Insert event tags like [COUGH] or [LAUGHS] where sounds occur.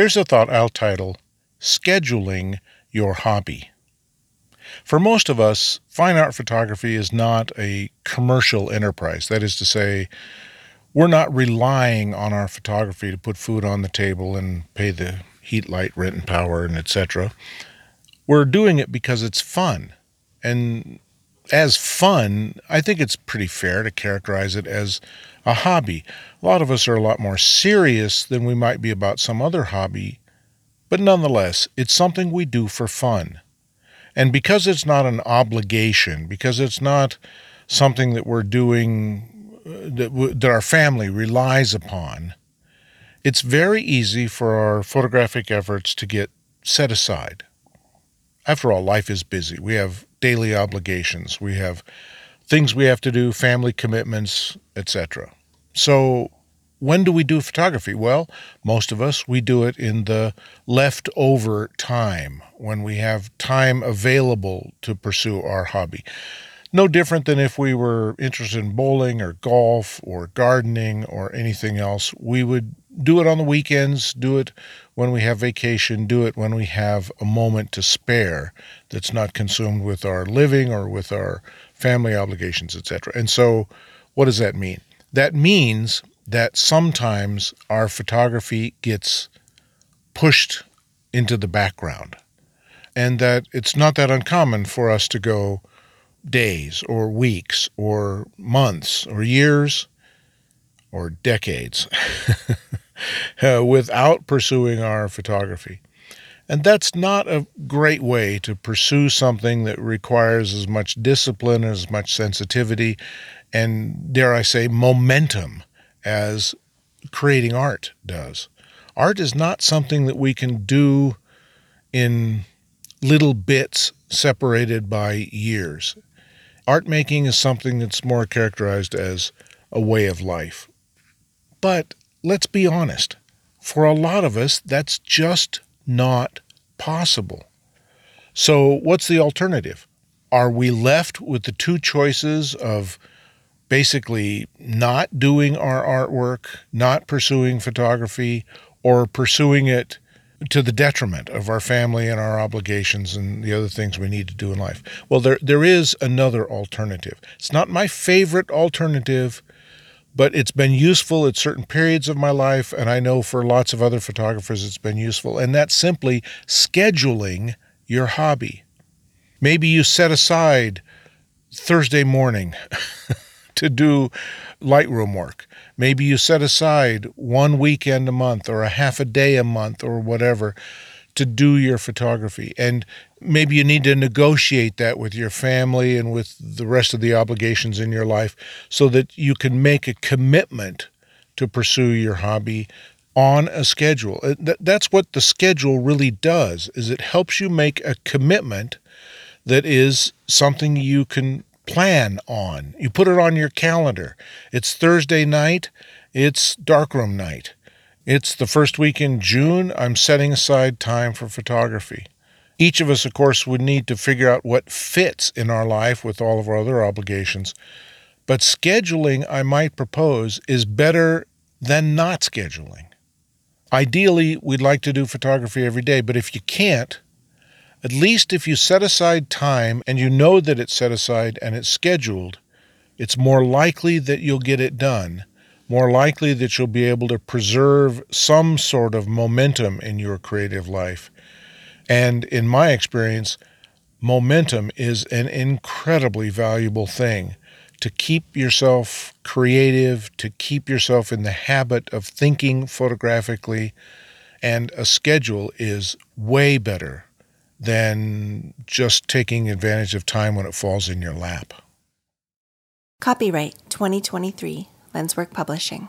Here's a thought I'll title Scheduling Your Hobby. For most of us, fine art photography is not a commercial enterprise. That is to say, we're not relying on our photography to put food on the table and pay the heat, light, rent, and power, and etc. We're doing it because it's fun. And as fun, I think it's pretty fair to characterize it as a hobby. A lot of us are a lot more serious than we might be about some other hobby, but nonetheless, it's something we do for fun. And because it's not an obligation, because it's not something that we're doing uh, that, w- that our family relies upon, it's very easy for our photographic efforts to get set aside. After all, life is busy. We have daily obligations, we have things we have to do, family commitments, etc. So, when do we do photography? Well, most of us, we do it in the leftover time when we have time available to pursue our hobby. No different than if we were interested in bowling or golf or gardening or anything else. We would do it on the weekends, do it when we have vacation, do it when we have a moment to spare that's not consumed with our living or with our family obligations, etc. And so, what does that mean? That means that sometimes our photography gets pushed into the background, and that it's not that uncommon for us to go days or weeks or months or years or decades [LAUGHS] uh, without pursuing our photography. And that's not a great way to pursue something that requires as much discipline, as much sensitivity, and dare I say, momentum as creating art does. Art is not something that we can do in little bits separated by years. Art making is something that's more characterized as a way of life. But let's be honest, for a lot of us, that's just not possible. So, what's the alternative? Are we left with the two choices of basically not doing our artwork, not pursuing photography, or pursuing it to the detriment of our family and our obligations and the other things we need to do in life? Well, there, there is another alternative. It's not my favorite alternative but it's been useful at certain periods of my life, and I know for lots of other photographers it's been useful. And that's simply scheduling your hobby. Maybe you set aside Thursday morning [LAUGHS] to do Lightroom work. Maybe you set aside one weekend a month or a half a day a month or whatever to do your photography. And maybe you need to negotiate that with your family and with the rest of the obligations in your life so that you can make a commitment to pursue your hobby on a schedule. Uh, that's what the schedule really does is it helps you make a commitment that is something you can plan on. You put it on your calendar. It's Thursday night, it's darkroom night. It's the first week in June. I'm setting aside time for photography. Each of us, of course, would need to figure out what fits in our life with all of our other obligations. But scheduling, I might propose, is better than not scheduling. Ideally, we'd like to do photography every day, but if you can't, at least if you set aside time and you know that it's set aside and it's scheduled, it's more likely that you'll get it done more likely that you'll be able to preserve some sort of momentum in your creative life. And in my experience, momentum is an incredibly valuable thing to keep yourself creative, to keep yourself in the habit of thinking photographically. And a schedule is way better than just taking advantage of time when it falls in your lap. Copyright 2023 Lenswork Publishing.